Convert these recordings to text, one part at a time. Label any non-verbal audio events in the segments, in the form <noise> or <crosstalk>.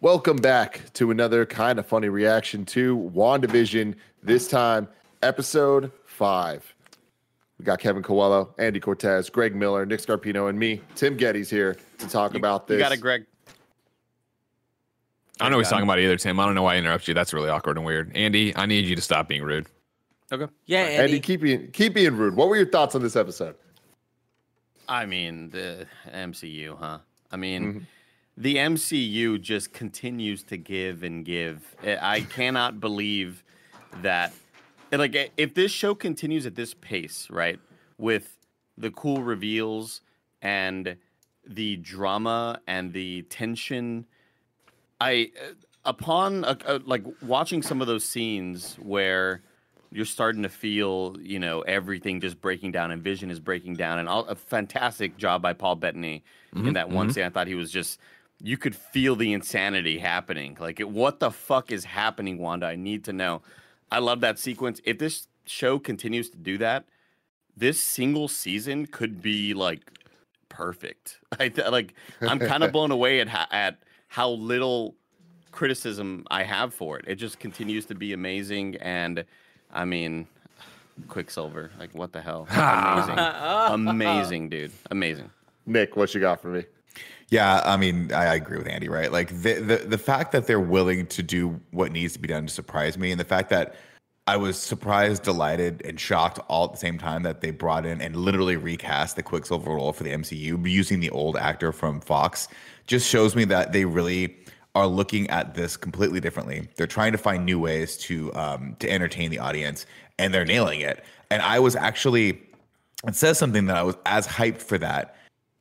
Welcome back to another kind of funny reaction to WandaVision, this time episode five. We got Kevin Coelho, Andy Cortez, Greg Miller, Nick Scarpino, and me, Tim Gettys, here to talk about this. You got it, Greg. I don't know what he's talking about either, Tim. I don't know why I interrupt you. That's really awkward and weird. Andy, I need you to stop being rude. Okay. Yeah, Andy, Andy. keep being keep being rude. What were your thoughts on this episode? I mean, the MCU, huh? I mean, Mm-hmm. The MCU just continues to give and give. I I cannot believe that. Eh, like, eh, if this show continues at this pace, right, with the cool reveals and the drama and the tension, I, upon uh, uh, like watching some of those scenes where you're starting to feel, you know, everything just breaking down and Vision is breaking down. And all, a fantastic job by Paul Bettany in mm-hmm, that one mm-hmm. scene. I thought he was just, you could feel the insanity happening. Like, what the fuck is happening, Wanda? I need to know. I love that sequence. If this show continues to do that, this single season could be like perfect. <laughs> I th- like I'm kind of <laughs> blown away at ha- at how little criticism I have for it. It just continues to be amazing, and I mean, Quicksilver, like what the hell? <laughs> Amazing, amazing, dude, amazing. Nick, what you got for me? Yeah, I mean, I, I agree with Andy, right? Like the, the the fact that they're willing to do what needs to be done to surprise me, and the fact that I was surprised, delighted, and shocked all at the same time that they brought in and literally recast the Quicksilver role for the MCU using the old actor from Fox, just shows me that they really are looking at this completely differently. They're trying to find new ways to um, to entertain the audience, and they're nailing it. And I was actually, it says something that I was as hyped for that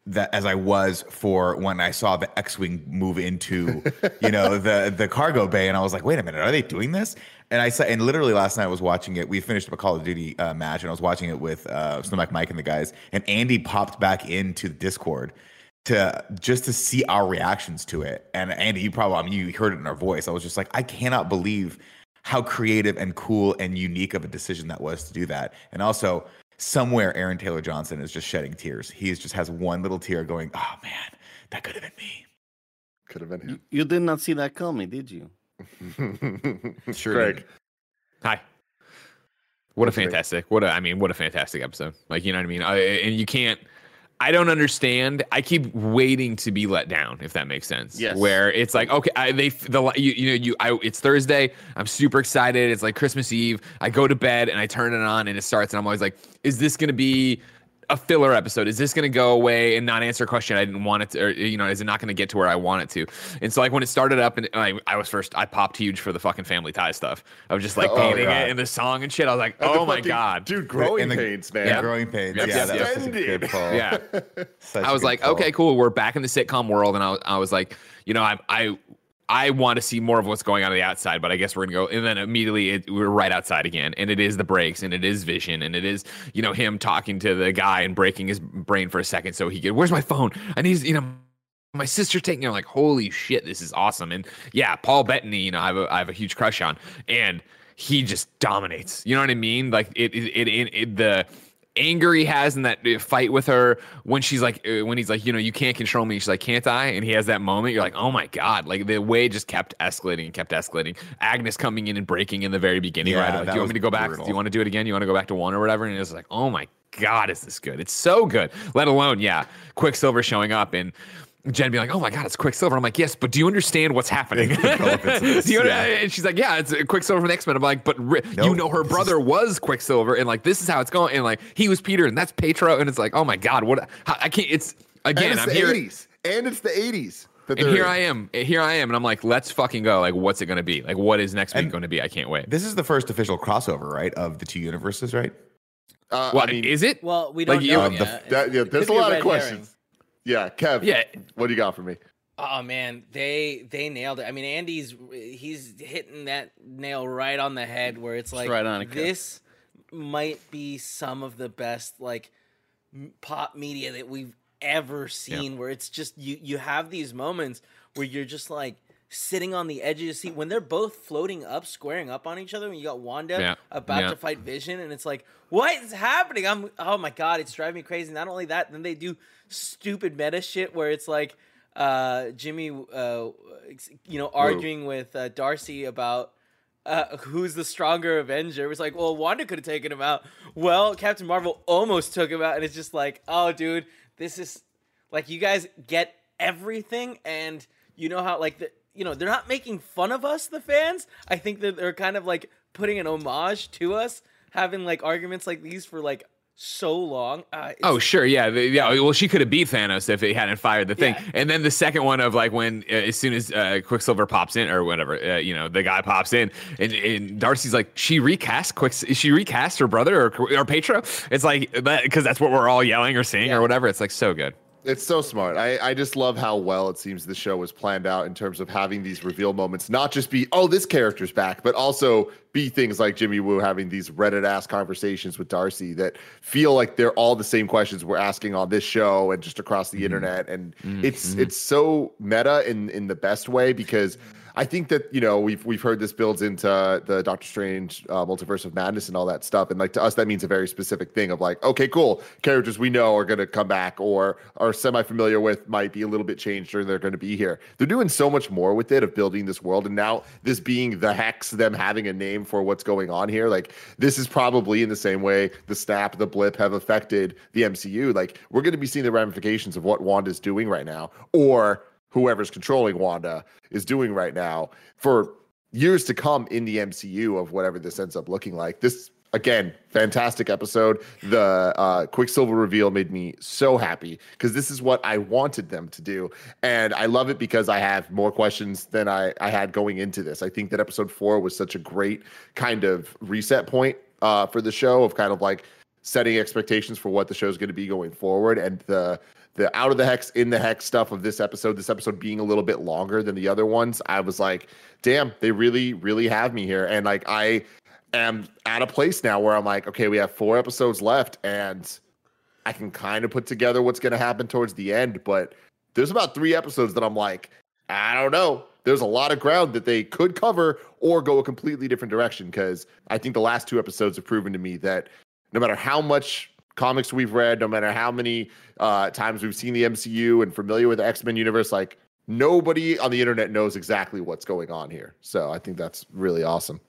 that as I was for when I saw the X-wing move into, you know, the the cargo bay, and I was like, wait a minute, are they doing this? And I saw, and literally last night I was watching it. We finished up a Call of Duty uh, match, and I was watching it with uh, Snow Bike Mike and the guys, and Andy popped back into the Discord to just to see our reactions to it. And Andy, you probably, I mean, you heard it in our voice. I was just like, I cannot believe how creative and cool and unique of a decision that was to do that. And also, somewhere Aaron Taylor Johnson is just shedding tears. He just has one little tear going, "Oh man, that could have been me." Could have been him. You did not see that coming, did you? <laughs> Sure Greg. did. Hi. What a fantastic, what a, I mean, what a fantastic episode. Like, you know what I mean? I, and you can't, I don't understand. I keep waiting to be let down, if that makes sense. Yes. Where it's like, okay, I, they, the, you, you know, you, I, it's Thursday. I'm super excited. It's like Christmas Eve. I go to bed and I turn it on and it starts, and I'm always like, is this going to be a filler episode? Is this going to go away and not answer a question I didn't want it to, or, you know, is it not going to get to where I want it to? And so, like, when it started up and I, I was first, I popped huge for the fucking Family Ties stuff. I was just like Oh, painting God. it and the song and shit. I was like, And oh my fucking- God. dude, growing the- pains, man. Yeah, growing pains. Yep, yeah, yep, that yep. was such a good Extended. Yeah. <laughs> I was like, call. okay, cool. We're back in the sitcom world, and I, was- I was like, you know, I, I, I want to see more of what's going on, on the outside, but I guess we're gonna go. And then immediately it, we're right outside again, and it is the breaks, and it is Vision, and it is you know him talking to the guy and breaking his brain for a second so he could. Where's my phone? I need you know. My sister taking know, like, holy shit, this is awesome. And yeah, Paul Bettany, you know, I have a, I have a huge crush on, and he just dominates. You know what I mean? Like it, it, it, it the anger he has in that uh, fight with her when she's like uh, when he's like you know you can't control me. She's like can't i? And he has that moment you're like oh my god. Like the way it just kept escalating and kept escalating. Agnes coming in and breaking in the very beginning Yeah, right like, do you want me to go back? brutal. do you want to do it again? You want to go back to one or whatever? And it's like oh my god is this good? It's so good. Let alone yeah quicksilver showing up and Jen being like, "Oh my God, it's Quicksilver." I'm like, "Yes, but do you understand what's happening?" <laughs> do <laughs> you yeah. And she's like, "Yeah, it's Quicksilver from the X Men." I'm like, "But ri- No, you know, her this brother was Quicksilver, and like this is how it's going, and like he was Peter, and that's Pietro, and it's like, oh my God, what? How, I can't. It's And again, it's I'm the here, 80s. And it's the 80s. And they're here in. I am, here I am, and I'm like, let's fucking go. Like, what's it going to be? Like, what is next week going to be? I can't wait. This is the first official crossover, right, of the two universes, right? Uh, What I mean, is it? Well, we don't you- know Um, the- yet. that- yeah, there's a lot red of herring. Questions. Yeah, Kev. Yeah. What do you got for me? Oh man, they they nailed it. I mean, Andy's he's hitting that nail right on the head where it's like right on it, Kev. this might be some of the best like pop media that we've ever seen where it's just you you have these moments where you're just like sitting on the edge of your seat when they're both floating up squaring up on each other when you got Wanda Yeah. about Yeah. to fight Vision and it's like what is happening I'm oh my god it's driving me crazy not only that then they do stupid meta shit where it's like uh, Jimmy, uh, you know, arguing with uh, Darcy about uh, who's the stronger Avenger. It was like, well, Wanda could have taken him out. Well, Captain Marvel almost took him out, and it's just like, oh, dude, this is like you guys get everything, and you know how like the you know they're not making fun of us, the fans. I think that they're kind of like putting an homage to us having like arguments like these for like so long. Uh, Oh sure, yeah, the- yeah. Well, she could have beat Thanos if he hadn't fired the thing. Yeah. And then the second one of like when uh, as soon as uh, Quicksilver pops in or whatever, uh, you know, the guy pops in, and, and Darcy's like, she recast Quick, she recast her brother or or Pietro. It's like that because that's what we're all yelling or saying Yeah. or whatever. It's like so good. It's so smart. I, I just love how well it seems the show was planned out in terms of having these reveal moments, not just be, oh, this character's back, but also be things like Jimmy Woo having these Reddit ass conversations with Darcy that feel like they're all the same questions we're asking on this show and just across the mm-hmm. internet. And mm-hmm. it's mm-hmm. it's so meta in in the best way because I think that you know we've we've heard this builds into the Doctor Strange uh, multiverse of madness and all that stuff, and like to us that means a very specific thing of like, okay, cool, characters we know are going to come back or are semi familiar with might be a little bit changed or they're going to be here. They're doing so much more with it of building this world, and now this being the hex, them having a name for what's going on here, like this is probably in the same way the snap, the blip have affected the MCU. Like we're going to be seeing the ramifications of what Wanda's doing right now, or whoever's controlling Wanda is doing right now for years to come in the MCU of whatever this ends up looking like. This again, fantastic episode. The uh, Quicksilver reveal made me so happy because this is what I wanted them to do, and I love it because I have more questions than I I had going into this. I think that episode four was such a great kind of reset point uh, for the show of kind of like setting expectations for what the show's going to be going forward and the the out of the hex in the hex stuff of this episode this episode being a little bit longer than the other ones i was like damn they really really have me here. And like i am at a place now where i'm like okay we have four episodes left and i can kind of put together what's going to happen towards the end but there's about three episodes that i'm like i don't know. There's a lot of ground that they could cover or go a completely different direction because i think the last two episodes have proven to me that no matter how much comics we've read, no matter how many uh, times we've seen the MCU and familiar with the X Men universe, like nobody on the internet knows exactly what's going on here. So I think that's really awesome.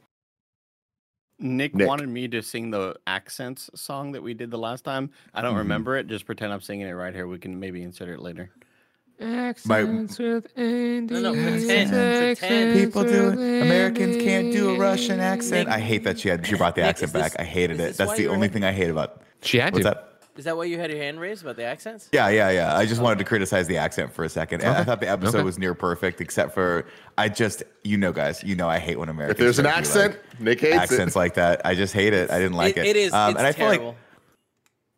Nick, Nick. wanted me to sing the accents song that we did the last time. I don't Mhm. remember it. Just pretend I'm singing it right here. We can maybe insert it later. Accents with Andy. No, no, pretend, pretend. People do it. Americans can't do a Russian accent. Nick- I hate that she had she brought the Nick, accent is this- back. I hated it. That's the only like- thing I hate about. She had What's to. that? Is that why you had your hand raised about the accents? Yeah, yeah, yeah. I just wanted to criticize the accent for a second. And I thought the episode Okay. was near perfect, except for I just, you know, guys, you know, I hate when Americans. If there's an try to do, accent, like, Nick hates accents it. like that. I just hate it. I didn't like it. it is. Um, it's and I feel terrible. like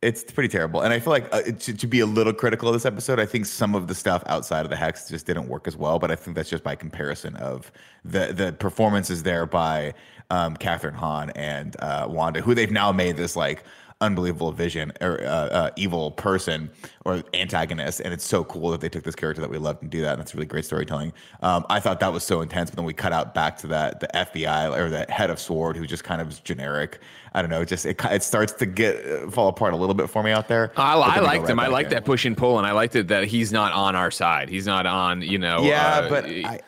it's pretty terrible. And I feel like uh, to, to be a little critical of this episode, I think some of the stuff outside of the hex just didn't work as well. But I think that's just by comparison of the the performances there by um, Kathryn Hahn and uh, Wanda, who they've now made this like unbelievable vision or uh, uh, evil person or antagonist. And it's so cool that they took this character that we loved and do that. And that's really great storytelling. Um, I thought that was so intense. But then we cut out back to that the FBI or the head of Sword, who just kind of is generic. I don't know. Just it, it starts to get uh, fall apart a little bit for me out there. I, I then we go liked right him. I liked that push and pull, and I liked it that he's not on our side. He's not on, you know. Yeah, uh, but I,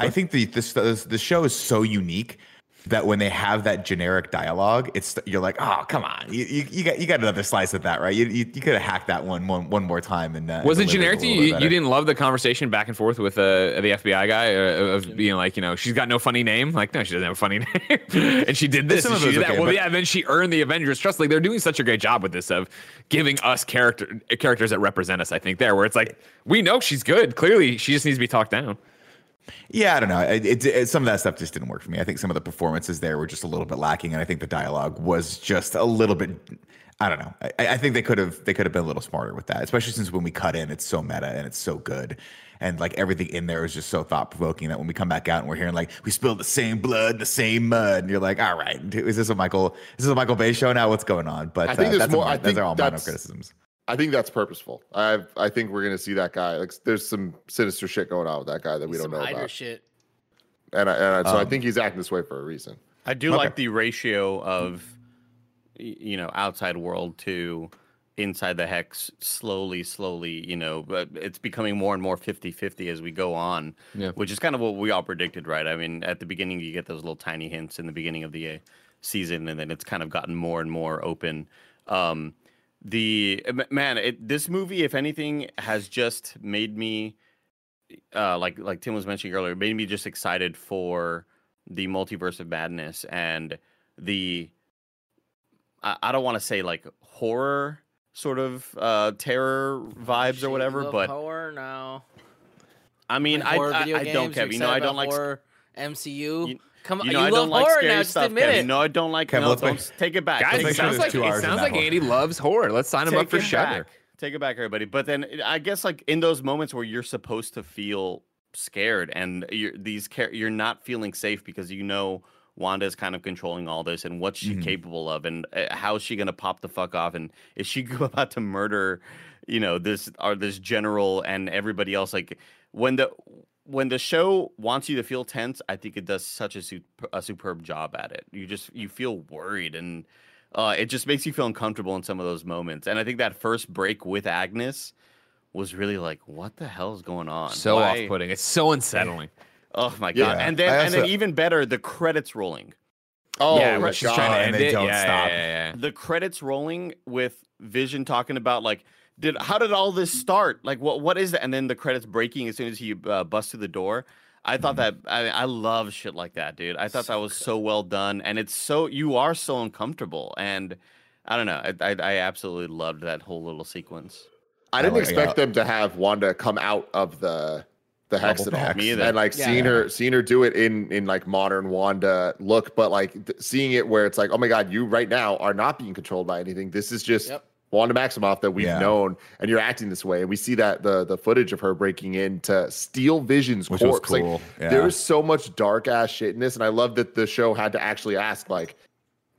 I think the this the show is so unique that when they have that generic dialogue, it's you're like, oh come on, you you, you got you got another slice of that, right? You you, you could have hacked that one, one one more time and uh, was it generic you? You didn't love the conversation back and forth with uh, the FBI guy uh, of being like, you know, she's got no funny name. Like, no, she doesn't have a funny <laughs> name, and she did this, and she did that. okay, well, yeah, and then she earned the Avengers trust. Like, they're doing such a great job with this of giving us character characters that represent us. I think there, where it's like we know she's good. Clearly, she just needs to be talked down. Yeah, I don't know. It, it, it- some of that stuff just didn't work for me. I think some of the performances there were just a little bit lacking, and I think the dialogue was just a little bit. I don't know. I, I think they could have they could have been a little smarter with that, especially since when we cut in, it's so meta and it's so good, and like everything in there is just so thought provoking that when we come back out and we're hearing like we spilled the same blood, the same mud, and you're like, all right, is this a Michael? Is this a Michael Bay show now? What's going on? But I think uh, there's that's more- I those are all minor criticisms. I think that's purposeful. I I think we're gonna see that guy. Like, there's some sinister shit going on with that guy that we don't know about. shit. And I, and I, so I Um, think he's acting this way for a reason. I do Okay. like the ratio of you know outside world to inside the hex slowly slowly you know but it's becoming more and more 50-50 as we go on Yeah. which is kind of what we all predicted right i mean at the beginning you get those little tiny hints in the beginning of the uh, season and then it's kind of gotten more and more open um the man it, this movie if anything has just made me uh like like tim was mentioning earlier made me just excited for the multiverse of madness and the I, I don't want to say like horror sort of uh terror vibes Shit, or whatever, but horror now. I mean I I, I don't Kevin. you're know I don't like horror MCU. You- Come on, you you, know I love don't like horror scary now. Just stuff, admit Kevin. it. No, I don't like Kevin, no, don't make- take it back. Guys, it it sounds like two it sounds like. Andy loves horror. Let's sign him up for it Shudder. Take it back, everybody. But then I guess like in those moments where you're supposed to feel scared and you're these char- you're not feeling safe because you know Wanda is kind of controlling all this and what's she Mhm. capable of and uh, how is she gonna pop the fuck off and is she <laughs> about to murder, you know, this or this general and everybody else? Like when the when the show wants you to feel tense, I think it does such a, sup- a superb job at it. You just you feel worried and uh, it just makes you feel uncomfortable in some of those moments. And I think that first break with Agnes was really like, what the hell is going on? So Why- off-putting. It's so unsettling. <laughs> Oh my Yeah. god! And then I and then even better, the credits rolling. Oh, yeah, my when she's God. trying to and end they it. don't yeah, stop. Yeah, yeah, yeah. The credits rolling with Vision talking about like, did how did all this start? Like, what what is that? And then the credits breaking as soon as he uh, busts through the door. I thought that I, I love shit like that, dude. I thought that was so well done, and it's so you are so uncomfortable, and I don't know. I I, I absolutely loved that whole little sequence. I didn't like- expect yeah. them to have Wanda come out of the the hex at all. Me and like Yeah. seeing her seeing her do it in in like modern Wanda look, but like th- seeing it where it's like, oh my god, you right now are not being controlled by anything. This is just Yep. Wanda Maximoff that we've Yeah. known, and you're acting this way. And we see that the the footage of her breaking in to steal Vision's Which corpse. Like. Yeah. There's so much dark ass shit in this, and I love that the show had to actually ask like.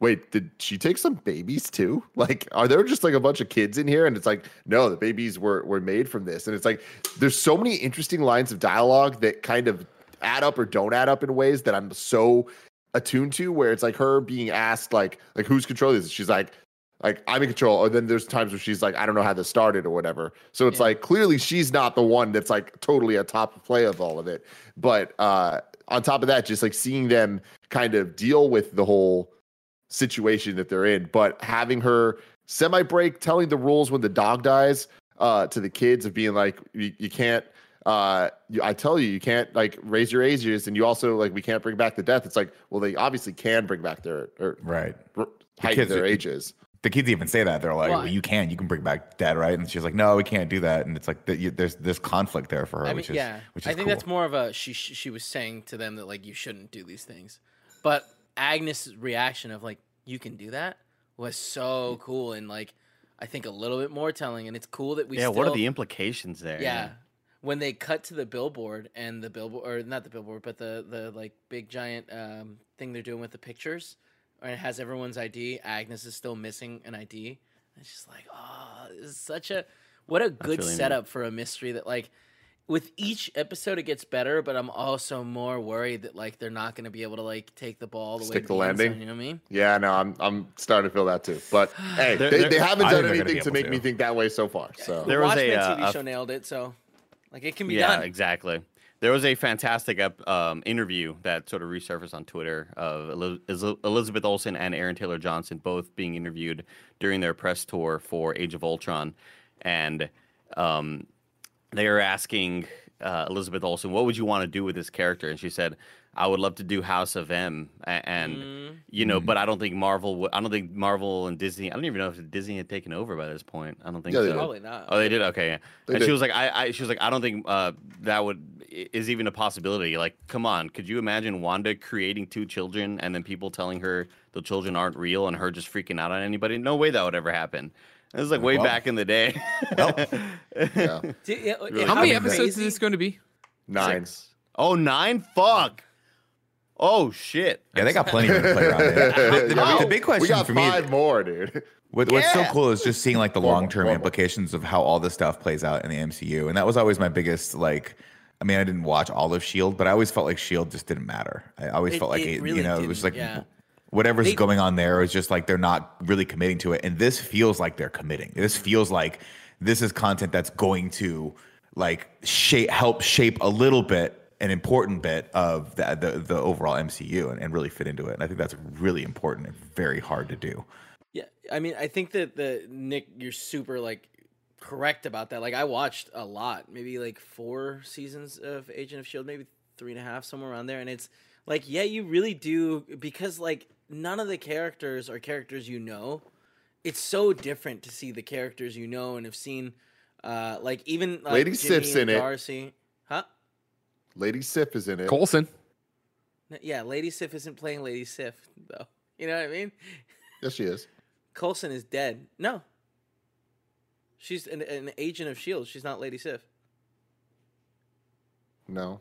Wait, did she take some babies too? <laughs> Like, are there just like a bunch of kids in here? And it's like, no, the babies were were made from this. And it's like, there's so many interesting lines of dialogue that kind of add up or don't add up in ways that I'm so attuned to. Where it's like her being asked, like, like who's controlling this? She's like, like I'm in control. Or then there's times where she's like, I don't know how this started or whatever. So it's Yeah. like clearly she's not the one that's like totally at top play of all of it. But uh on top of that, just like seeing them kind of deal with the whole situation that they're in, but having her semi break telling the rules when the dog dies uh to the kids of being like you, you can't uh you, I tell you you can't like raise your ages and you also like we can't bring back the death. It's like well they obviously can bring back their or Right. r- heighten kids their are- ages. The kids even say that they're like, Well, well, "You can, you can bring back dad, right?" And she's like, "No, we can't do that." And it's like the, you, there's this conflict there for her, I mean, which is yeah, which is I think cool. that's more of a she she she was saying to them that like you shouldn't do these things, but Agnes's reaction of like you can do that was so cool and like I think a little bit more telling, and it's cool that we yeah, still, what are the implications there? yeah when they cut to the billboard and the billboard or not the billboard but the the like big giant um, thing they're doing with the pictures and it has everyone's ID. Agnes is still missing an ID. It's just like oh, this is such a what a good really neat. setup for a mystery that like with each episode it gets better, but I'm also more worried that like they're not going to be able to like take the ball all the Stick to the the landing? zone, you know what I mean? Yeah, no, I'm I'm starting to feel that too. But <sighs> hey, They're- they, they're- they haven't done think they're gonna anything to make to. me think that way so far. So There the was a, Watchmen uh, TV a- show nailed it, so like it can be yeah, done. exactly. There was a fantastic um, interview that sort of resurfaced on Twitter of Elizabeth Olsen and Aaron Taylor Johnson both being interviewed during their press tour for Age of Ultron, and um, they are asking uh, Elizabeth Olsen, "What would you want to do with this character?" And she said, "I would love to do House of M." and Mm. you know, but I don't think Marvel. would I don't think Marvel and Disney. I don't even know if Disney had taken over by this point. I don't think Yeah, so. Probably not. Oh, they did. Okay, yeah. They and did. she was like, I, I, she was like, I don't think uh, that would is even a possibility. Like, come on, could you imagine Wanda creating two children and then people telling her the children aren't real and her just freaking out on anybody? No way that would ever happen. It was like way Well. back in the day. <laughs> yeah, yeah, uh, Really? How how many I mean, episodes is this going to be? nine. Six. Oh, nine? Fuck. Oh shit. yeah, they got plenty of to play around. <laughs> There. The, the- Yeah, the big question we got for me, five more, dude. What, what's so cool is just seeing like the long term implications of how all this stuff plays out in the MCU, and that was always my biggest like. I mean, I didn't watch all of Shield, but I always felt like Shield just didn't matter. I always It- felt like it it, really you know, it was like yeah. Whatever's They- going on there is just like they're not really committing to it. And this feels like they're committing. This feels like this is content that's going to like shape help shape a little bit an important bit of the the, the overall MCU and, and really fit into it. And I think that's really important and very hard to do. Yeah, I mean, I think that the Nick, you're super like correct about that. Like, I watched a lot, maybe like four seasons of Agent of Shield, maybe three and a half, somewhere around there. And it's like, yeah, you really do because like none of the characters are characters you know. It's so different to see the characters you know and have seen. Uh, like even like Lady Jimmy Sif's and in it. Darcy. Huh? Lady Sif is in it. Coulson. Yeah, Lady Sif isn't playing Lady Sif though. <laughs> You know what I mean? Yes, she is. <laughs> Coulson is dead. No. She's an, an agent of S.H.I.E.L.D. She's not Lady Sif. No.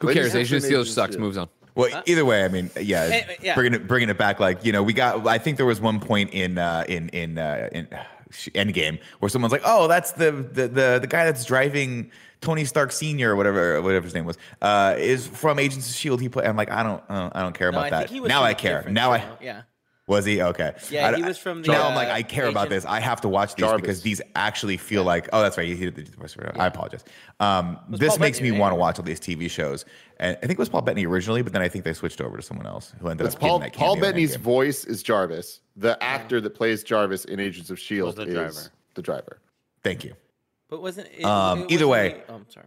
Who Lady cares? Sif's Agent of in Steel sucks. Moves on. Well, Huh? either way, I mean, yeah, yeah. bringing it bringing it back, like you know, we got. I think there was one point in uh, in in uh, in <sighs> Endgame where someone's like, "Oh, that's the the the, the guy that's driving Tony Stark Senior or whatever whatever his name was uh, is from Agents of Shield." He play. I'm like, I don't I don't, I don't care No, about I that. think he was now I care. Now I. Yeah. Was he okay? Yeah, I- he was from the, now I'm like, uh, I care about this. I have to watch these Jarvis. because these actually feel like. Oh, that's right. He did the voice for it. I apologize. Um, this Paul makes Bettany, me right? want to watch all these TV shows, and I think it was Paul Bettany originally, but then I think they switched over to someone else who ended It's up Paul that Paul Bettany's Endgame. voice is Jarvis. The actor that plays Jarvis in Agents of Shield the is driver. the driver. Thank you. But wasn't it, Um, it either wasn't way. the- oh, I'm sorry.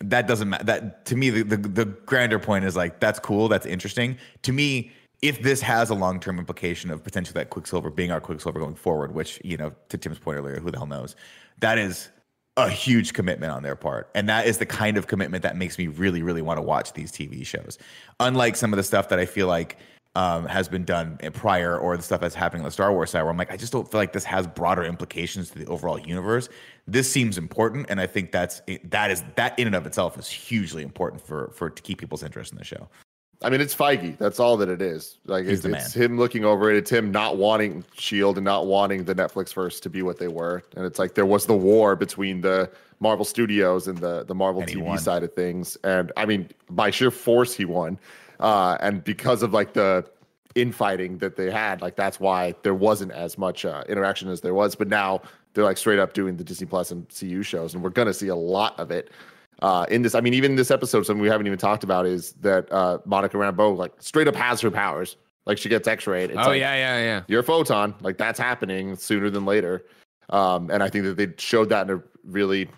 that doesn't matter. That to me, the, the the grander point is like that's cool, that's interesting. To me, if this has a long term implication of potentially that Quicksilver being our Quicksilver going forward, which you know, to Tim's point earlier, who the hell knows? That is a huge commitment on their part, and that is the kind of commitment that makes me really, really want to watch these TV shows. Unlike some of the stuff that I feel like um, has been done prior, or the stuff that's happening on the Star Wars side, where I'm like, I just don't feel like this has broader implications to the overall universe. This seems important, and I think that's that is that in and of itself is hugely important for for to keep people's interest in the show. I mean, it's Feige. That's all that it is. Like He's it's, it's him looking over it. It's him not wanting Shield and not wanting the Netflix verse to be what they were. And it's like there was the war between the Marvel Studios and the the Marvel And TV side of things. And I mean, by sheer force, he won. Uh, and because of like the infighting that they had, like that's why there wasn't as much uh, interaction as there was. But now they're like straight up doing the Disney Plus and CU shows, and we're gonna see a lot of it uh, in this. I mean, even in this episode, something we haven't even talked about is that uh, Monica Rambeau like straight up has her powers. Like she gets X-rayed. It's oh like, yeah, yeah, yeah. you're a photon. Like that's happening sooner than later. Um, and I think that they showed that in a really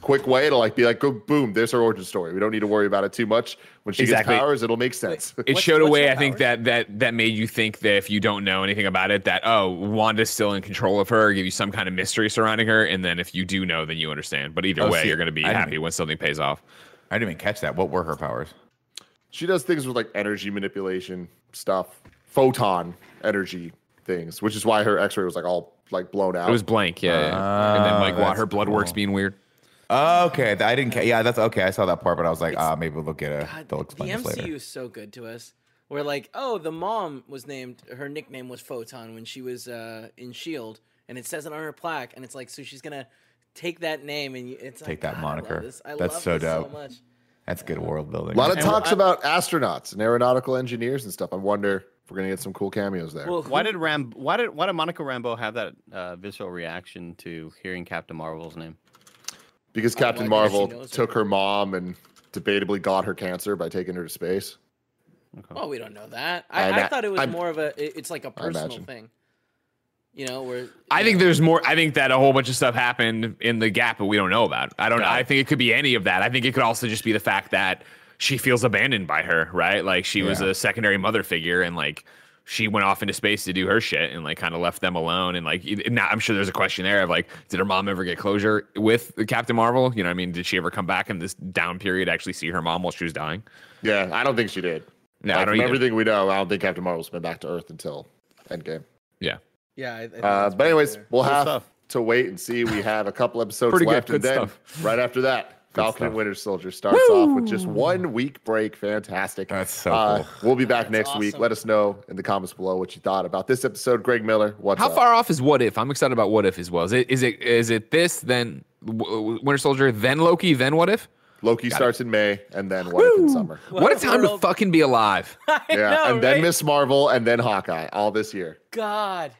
quick way to like be like, go boom, there's her origin story. We don't need to worry about it too much. When she Exactly. gets powers, it'll make sense. It What's- showed a way, her I think that that that made you think that if you don't know anything about it, that oh, Wanda's still in control of her, give you some kind of mystery surrounding her, and then if you do know, then you understand. But either Oh, way, see, you're going to be I happy even- when something pays off. I didn't even catch that. What were her powers? she does things with like energy manipulation stuff, photon energy things, which is why her X-ray was like all like blown out. It was blank, yeah, yeah. and then like Ah, why her blood works being weird. Oh, okay, I didn't. Ca- yeah, that's okay. I saw that part, but I was like, ah, maybe we'll get a. God, They'll the explain MCU this later. is so good to us. We're like, oh, the mom was named. Her nickname was Photon when she was uh, in Shield, and it says it on her plaque. And it's like, so she's gonna take that name and you, it's Take like, that God, I love moniker. this. I That's love so this dope. so much. That's good world building. a lot of And talks I- about astronauts and aeronautical engineers and stuff. I wonder if we're gonna get some cool cameos there. Well, Why did Ram? Why did why did Monica Rambeau have that uh, visceral reaction to hearing Captain Marvel's name? Because Captain well, I guess she Marvel took her. her mom and debatably got her cancer by taking her to space. Oh, we don't know that. I, I I, thought it was I'm- more of a. It's like a personal thing. You know, where I you think know, there's more. I think that a whole bunch of stuff happened in the gap, but we don't know about. I don't know. I think it could be any of that. I think it could also just be the fact that she feels abandoned by her, right? Like she was a secondary mother figure, and like she went off into space to do her shit, and like kind of left them alone. And like, now I'm sure there's a question there of like, did her mom ever get closure with Captain Marvel? You know, what I mean, did she ever come back in this down period actually see her mom while she was dying? Yeah, I don't think she did. No, Like, I don't from either. everything we know, I don't think Captain Marvel's been back to Earth until Endgame. Yeah. Yeah. I, I think Uh, but anyways, clear. we'll Good have stuff. to wait and see. We have a couple episodes Pretty good, left, and good then stuff. right after that, Falcon and Winter Soldier starts off with just one week break. Fantastic. That's so Uh, cool. We'll be back That's next week. Let us know in the comments below what you thought about this episode. Greg Miller, what's How up? far off is What If? I'm excited about What If as well. Is it is it is it this then W- W- Winter Soldier then Loki then What If? Loki starts in May, and then What If in summer. What a time to fucking be alive. <laughs> I Yeah, know, and then? Ms. Marvel, and then Hawkeye, all this year. God.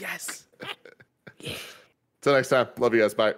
Yes. <laughs> Till next time. Love you guys. Bye.